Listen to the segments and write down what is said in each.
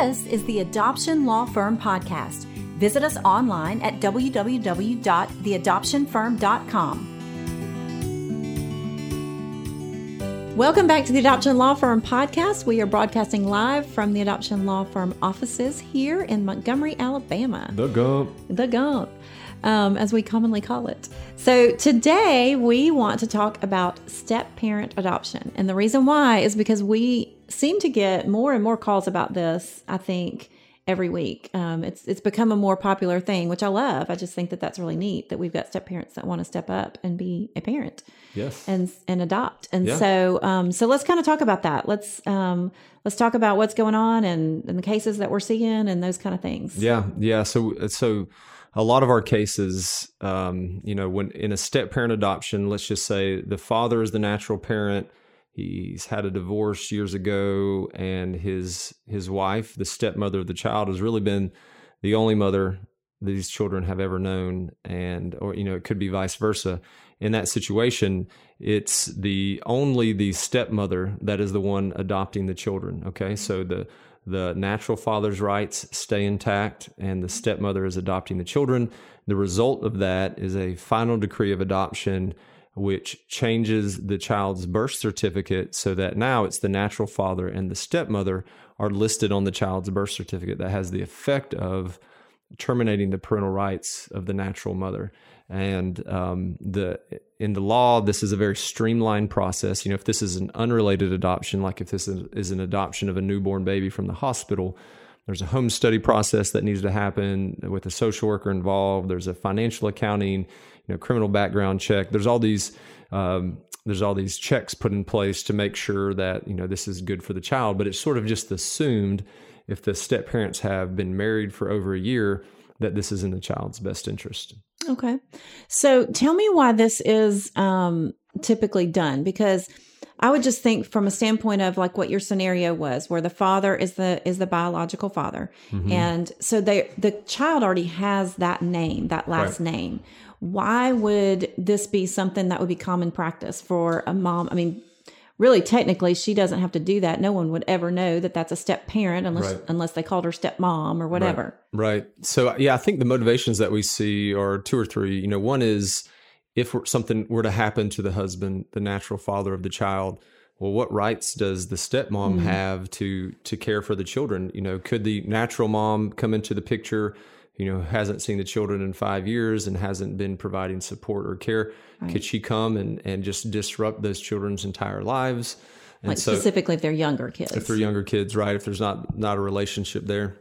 This is the Adoption Law Firm Podcast. Visit us online at www.theadoptionfirm.com. Welcome back to the Adoption Law Firm Podcast. We are broadcasting live from the Adoption Law Firm offices here in Montgomery, Alabama. The Gump. The Gump. Um, as we commonly call it. So, today we want to talk about step parent adoption. And the reason why is because we seem to get more and more calls about this, I think, every week. Um, it's it's become a more popular thing, which I love. I just think that that's really neat that we've got step parents that want to step up and be a parent, yes, and and adopt. And Yeah. so um, so let's kind of talk about that. Let's um, let's talk about what's going on and, and the cases that we're seeing and those kind of things. Yeah, yeah. So, so a lot of our cases, um, you know, when in a step parent adoption, let's just say the father is the natural parent. He's had a divorce years ago, and his his wife, the stepmother of the child, has really been the only mother these children have ever known, and or you know, it could be vice versa. In that situation, it's the only the stepmother that is the one adopting the children. Okay, so the the natural father's rights stay intact and the stepmother is adopting the children. The result of that is a final decree of adoption, which changes the child's birth certificate so that now it's the natural father and the stepmother are listed on the child's birth certificate. That has the effect of terminating the parental rights of the natural mother. And um, the in the law, this is a very streamlined process. You know, if this is an unrelated adoption, like if this is, an adoption of a newborn baby from the hospital, there's a home study process that needs to happen with a social worker involved. There's a financial accounting, you know, criminal background check. There's all these um, there's all these checks put in place to make sure that you know this is good for the child. But it's sort of just assumed if the step parents have been married for over a year that this is in the child's best interest. Okay. So tell me why this is um, typically done because I would just think from a standpoint of like what your scenario was where the father is the is the biological father Mm-hmm. and so they the child already has that name that last Right. name why would this be something that would be common practice for a mom I mean really technically she doesn't have to do that no one would ever know that that's a step parent unless Right. unless they called her stepmom or whatever Right. So yeah, I think the motivations that we see are two or three. You know, one is if something were to happen to the husband, the natural father of the child, well, what rights does the stepmom mm. have to to care for the children? You know, could the natural mom come into the picture? You know, hasn't seen the children in five years and hasn't been providing support or care. Could she come and and just disrupt those children's entire lives? And like specifically if they're younger kids if they're younger kids, right? If there's not not a relationship there,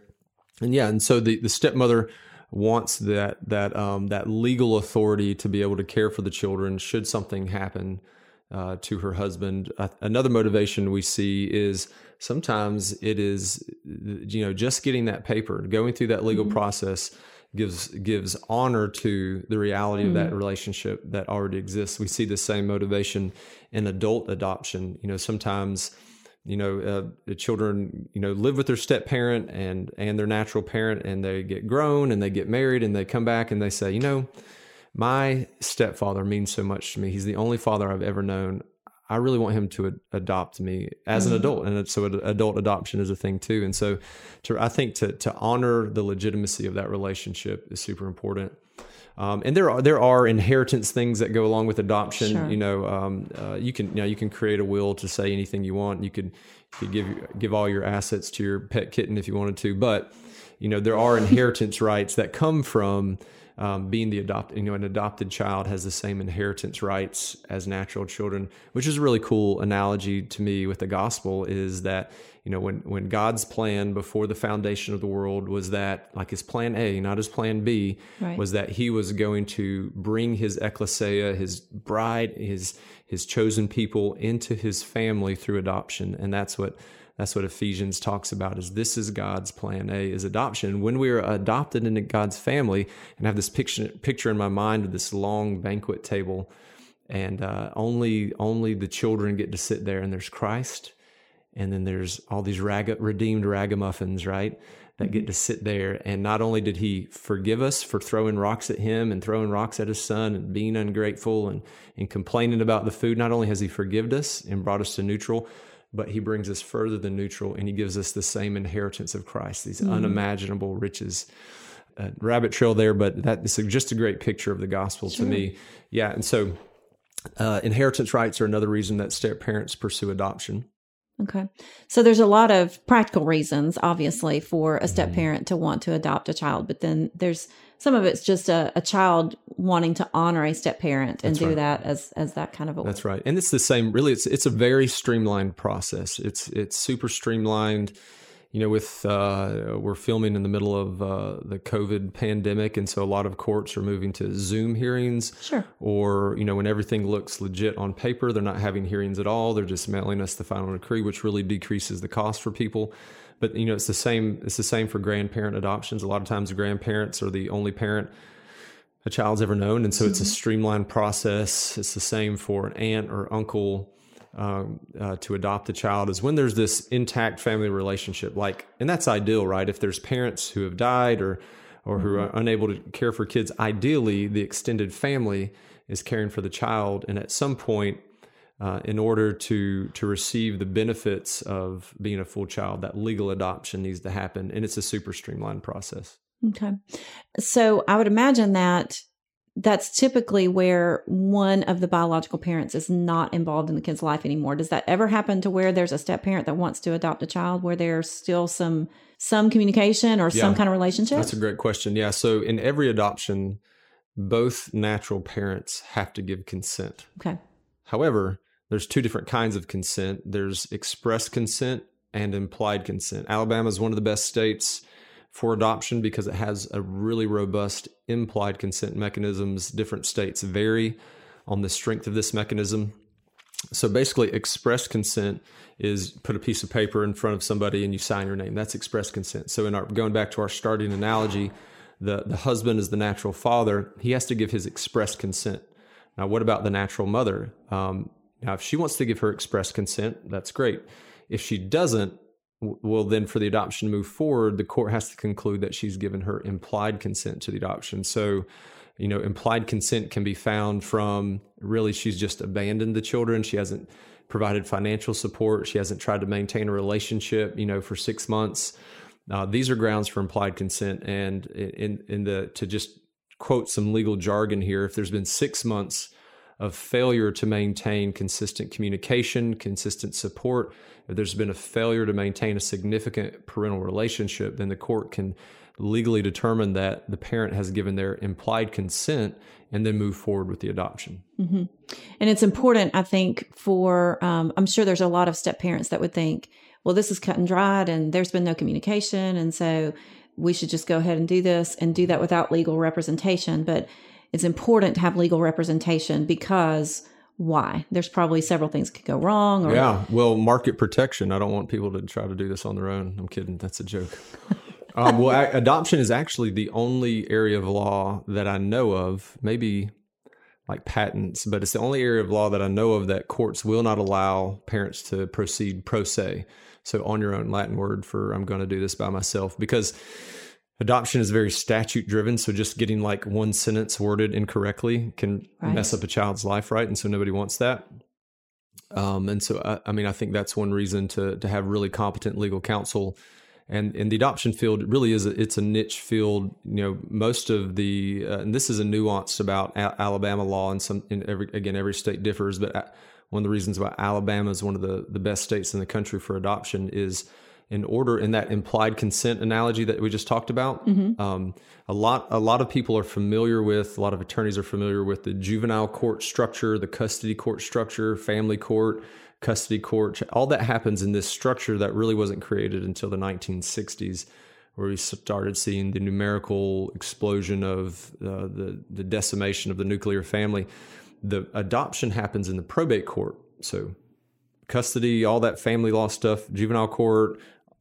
and yeah, and so the the stepmother wants that that um, that legal authority to be able to care for the children should something happen uh, to her husband. Uh, another motivation we see is sometimes it is you know just getting that paper, going through that legal process gives gives honor to the reality of that relationship that already exists. We see the same motivation in adult adoption. You know, sometimes you know uh, the children you know live with their step parent and and their natural parent and they get grown and they get married and they come back and they say you know my stepfather means so much to me. He's the only father i've ever known. I really want him to ad- adopt me as an adult. And so ad- adult adoption is a thing too. And so to i think to to honor the legitimacy of that relationship is super important um, and there are there are inheritance things that go along with adoption. Sure. You know, um, uh, you can you know you can create a will to say anything you want. You could, you could give give all your assets to your pet kitten if you wanted to, but you know there are inheritance rights that come from um, being the adopted. You know, an adopted child has the same inheritance rights as natural children, which is a really cool analogy to me with the gospel. Is that you know when when God's plan before the foundation of the world was that like his plan A, not his plan B, Right. was that he was going to bring his ecclesia, his bride, his his chosen people into his family through adoption, and that's what that's what Ephesians talks about. Is this is God's plan A is adoption. When we are adopted into God's family, and I have this picture picture in my mind of this long banquet table, and uh, only only the children get to sit there, and there's Christ, and then there's all these rag- redeemed ragamuffins, right? That get to sit there. And not only did he forgive us for throwing rocks at him and throwing rocks at his son and being ungrateful and, and complaining about the food, not only has he forgiven us and brought us to neutral, but he brings us further than neutral and he gives us the same inheritance of Christ, these mm-hmm. unimaginable riches. Uh, rabbit trail there, but that is just a great picture of the gospel sure. to me. Yeah. And so uh, inheritance rights are another reason that step parents pursue adoption. Okay. So there's a lot of practical reasons, obviously, for a step mm-hmm. parent to want to adopt a child, but then there's some of it's just a, a child wanting to honor a step parent and That's do right. that as as that kind of a That's right. And it's the same really it's it's a very streamlined process. It's it's super streamlined you know, with uh, we're filming in the middle of uh, the COVID pandemic, and so a lot of courts are moving to Zoom hearings. Sure. Or you know, when everything looks legit on paper, they're not having hearings at all. They're just mailing us the final decree, which really decreases the cost for people. But you know, it's the same. It's the same for grandparent adoptions. A lot of times, the grandparents are the only parent a child's ever known, and so mm-hmm. it's a mm-hmm. streamlined process. It's the same for an aunt or uncle um, uh, to adopt a child is when there's this intact family relationship. Like, and that's ideal, right? If there's parents who have died or or who mm-hmm. are unable to care for kids, ideally the extended family is caring for the child, and at some point. Uh, in order to to receive the benefits of being a full child, that legal adoption needs to happen, and it's a super streamlined process. Okay, so I would imagine that that's typically where one of the biological parents is not involved in the kid's life anymore. Does that ever happen to where there's a step parent that wants to adopt a child where there's still some some communication or yeah, some kind of relationship? That's a great question. Yeah, so in every adoption, both natural parents have to give consent. Okay. However, there's two different kinds of consent. There's express consent and implied consent. Alabama is one of the best states for adoption because it has a really robust implied consent mechanisms. Different states vary on the strength of this mechanism. So basically, express consent is put a piece of paper in front of somebody and you sign your name. That's express consent. So in our going back to our starting analogy, the, the husband is the natural father. He has to give his express consent. Now, what about the natural mother? Um, now, if she wants to give her express consent, that's great. If she doesn't, well then for the adoption to move forward the court has to conclude that she's given her implied consent to the adoption. So you know implied consent can be found from really she's just abandoned the children. She hasn't provided financial support. She hasn't tried to maintain a relationship you know for six months. Uh, these are grounds for implied consent. And in in the to just quote some legal jargon here if there's been six months of failure to maintain consistent communication, consistent support, if there's been a failure to maintain a significant parental relationship, then the court can legally determine that the parent has given their implied consent and then move forward with the adoption. Mm-hmm. And it's important, I think, for um, I'm sure there's a lot of step parents that would think, well, this is cut and dried and there's been no communication. And so we should just go ahead and do this and do that without legal representation. But it's important to have legal representation because why? There's probably several things could go wrong. Or, yeah. Well, market protection. I don't want people to try to do this on their own. I'm kidding. That's a joke. um, well, adoption is actually the only area of law that I know of, maybe like patents, but it's the only area of law that I know of that courts will not allow parents to proceed pro se. So on your own Latin word for I'm going to do this by myself because adoption is very statute driven so just getting like one sentence worded incorrectly can right. mess up a child's life right? And so nobody wants that. Um, and so I, I, mean i think that's one reason to to have really competent legal counsel. And in the adoption field it really is a, it's a niche field. You know most of the uh, and this is a nuance about a- alabama law and some in every again every state differs but uh, one of the reasons why alabama is one of the the best states in the country for adoption is in order in that implied consent analogy that we just talked about. Mm-hmm. Um, a lot a lot of people are familiar with a lot of attorneys are familiar with the juvenile court structure, the custody court structure, family court, custody court. All that happens in this structure that really wasn't created until the 1960s. Where we started seeing the numerical explosion of uh, the the decimation of the nuclear family, the adoption happens in the probate court. So custody, all that family law stuff, juvenile court,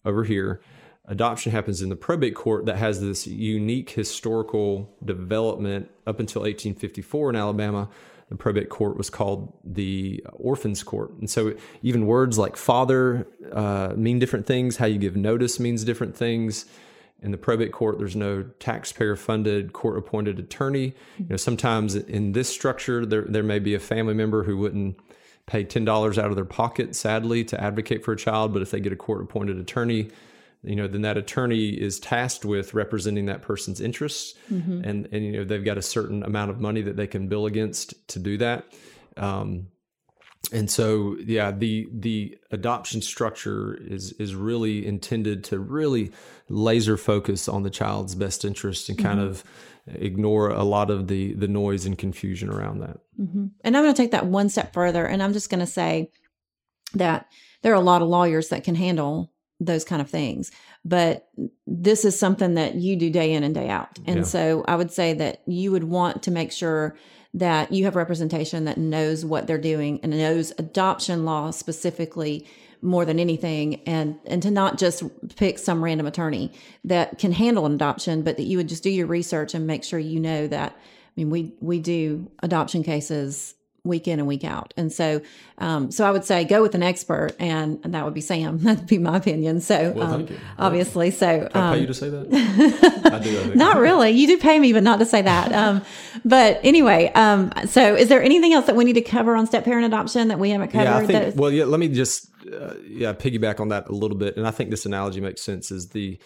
over here. Adoption happens in the probate court that has this unique historical development up until 1854 in Alabama. The probate court was called the orphans court. And so even words like father uh, mean different things. How you give notice means different things. In the probate court, there's no taxpayer funded court appointed attorney. You know, sometimes in this structure, there, there may be a family member who wouldn't pay ten dollars out of their pocket, sadly, to advocate for a child. But if they get a court appointed attorney, you know, then that attorney is tasked with representing that person's interests, mm-hmm. and and you know they've got a certain amount of money that they can bill against to do that. Um, and so yeah the the adoption structure is is really intended to really laser focus on the child's best interest and kind mm-hmm. of ignore a lot of the the noise and confusion around that mm-hmm. and i'm going to take that one step further and i'm just going to say that there are a lot of lawyers that can handle those kind of things but this is something that you do day in and day out and yeah. so i would say that you would want to make sure that you have representation that knows what they're doing and knows adoption law specifically more than anything and and to not just pick some random attorney that can handle an adoption but that you would just do your research and make sure you know that I mean we we do adoption cases week in and week out. And so, um, so I would say go with an expert, and, and that would be Sam. That'd be my opinion. So, well, um, obviously, so I pay you um, to say that? I do. I not really. You do pay me, but not to say that. Um, but anyway, um, so is there anything else that we need to cover on step parent adoption that we haven't covered? Yeah, I think, well, yeah. Let me just uh, yeah piggyback on that a little bit, and I think this analogy makes sense. Is the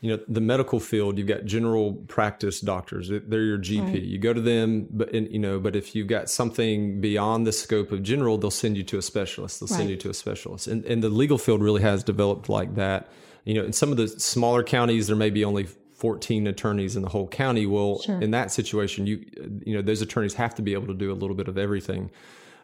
you know the medical field you've got general practice doctors they're your gp right. you go to them but you know but if you've got something beyond the scope of general they'll send you to a specialist they'll right. send you to a specialist and, and the legal field really has developed like that you know in some of the smaller counties there may be only 14 attorneys in the whole county well sure. in that situation you you know those attorneys have to be able to do a little bit of everything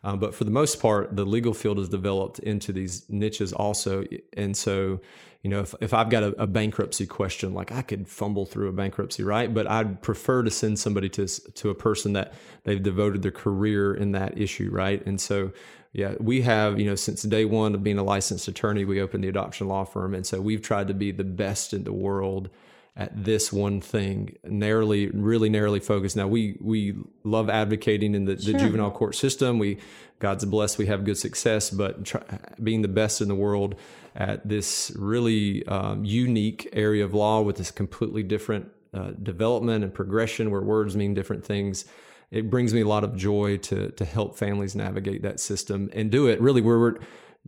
um, but for the most part, the legal field has developed into these niches also. And so, you know, if, if I've got a, a, bankruptcy question, like I could fumble through a bankruptcy, right? But I'd prefer to send somebody to, to a person that they've devoted their career in that issue, right? And so, yeah, we have, you know, since day one of being a licensed attorney, we opened the adoption law firm. And so we've tried to be the best in the world at this one thing, narrowly, really narrowly focused. Now we we love advocating in the, sure. the juvenile court system. We God's blessed, we have good success, but try, being the best in the world at this really um, unique area of law with this completely different uh, development and progression, where words mean different things. It brings me a lot of joy to to help families navigate that system and do it really where we're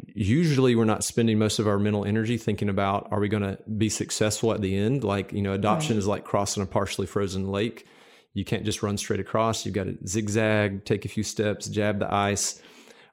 usually we're not spending most of our mental energy thinking about are we going to be successful at the end like you know adoption right. is like crossing a partially frozen lake you can't just run straight across you've got to zigzag take a few steps jab the ice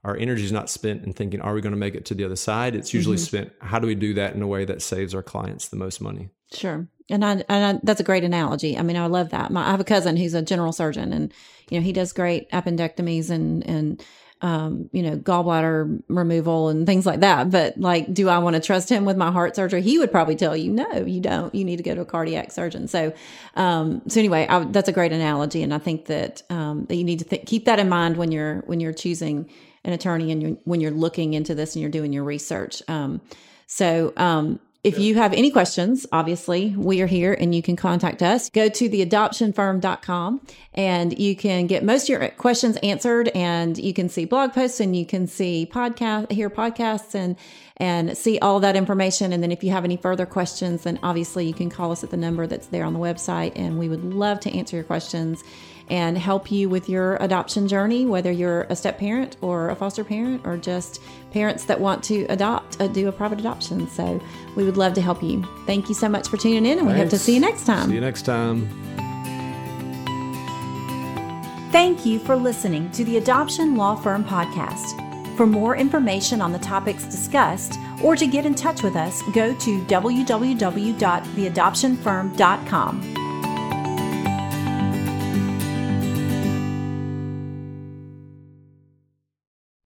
our energy is not spent in thinking are we going to make it to the other side it's usually mm-hmm. spent how do we do that in a way that saves our clients the most money sure and I, and I, that's a great analogy. I mean, I love that. My, I have a cousin who's a general surgeon, and you know he does great appendectomies and and um, you know, gallbladder removal and things like that. But like, do I want to trust him with my heart surgery? He would probably tell you, no, you don't. You need to go to a cardiac surgeon. So, um, so anyway, I, that's a great analogy, and I think that um, that you need to th- keep that in mind when you're when you're choosing an attorney and you're, when you're looking into this and you're doing your research. Um, so, um, if you have any questions, obviously we are here and you can contact us. Go to theadoptionfirm.com and you can get most of your questions answered and you can see blog posts and you can see podcast, hear podcasts and, and see all that information. And then if you have any further questions, then obviously you can call us at the number that's there on the website and we would love to answer your questions and help you with your adoption journey, whether you're a step parent or a foster parent or just parents that want to adopt, uh, do a private adoption. So we would love to help you. Thank you so much for tuning in, and Thanks. we hope to see you next time. See you next time. Thank you for listening to the Adoption Law Firm podcast. For more information on the topics discussed or to get in touch with us, go to www.theadoptionfirm.com.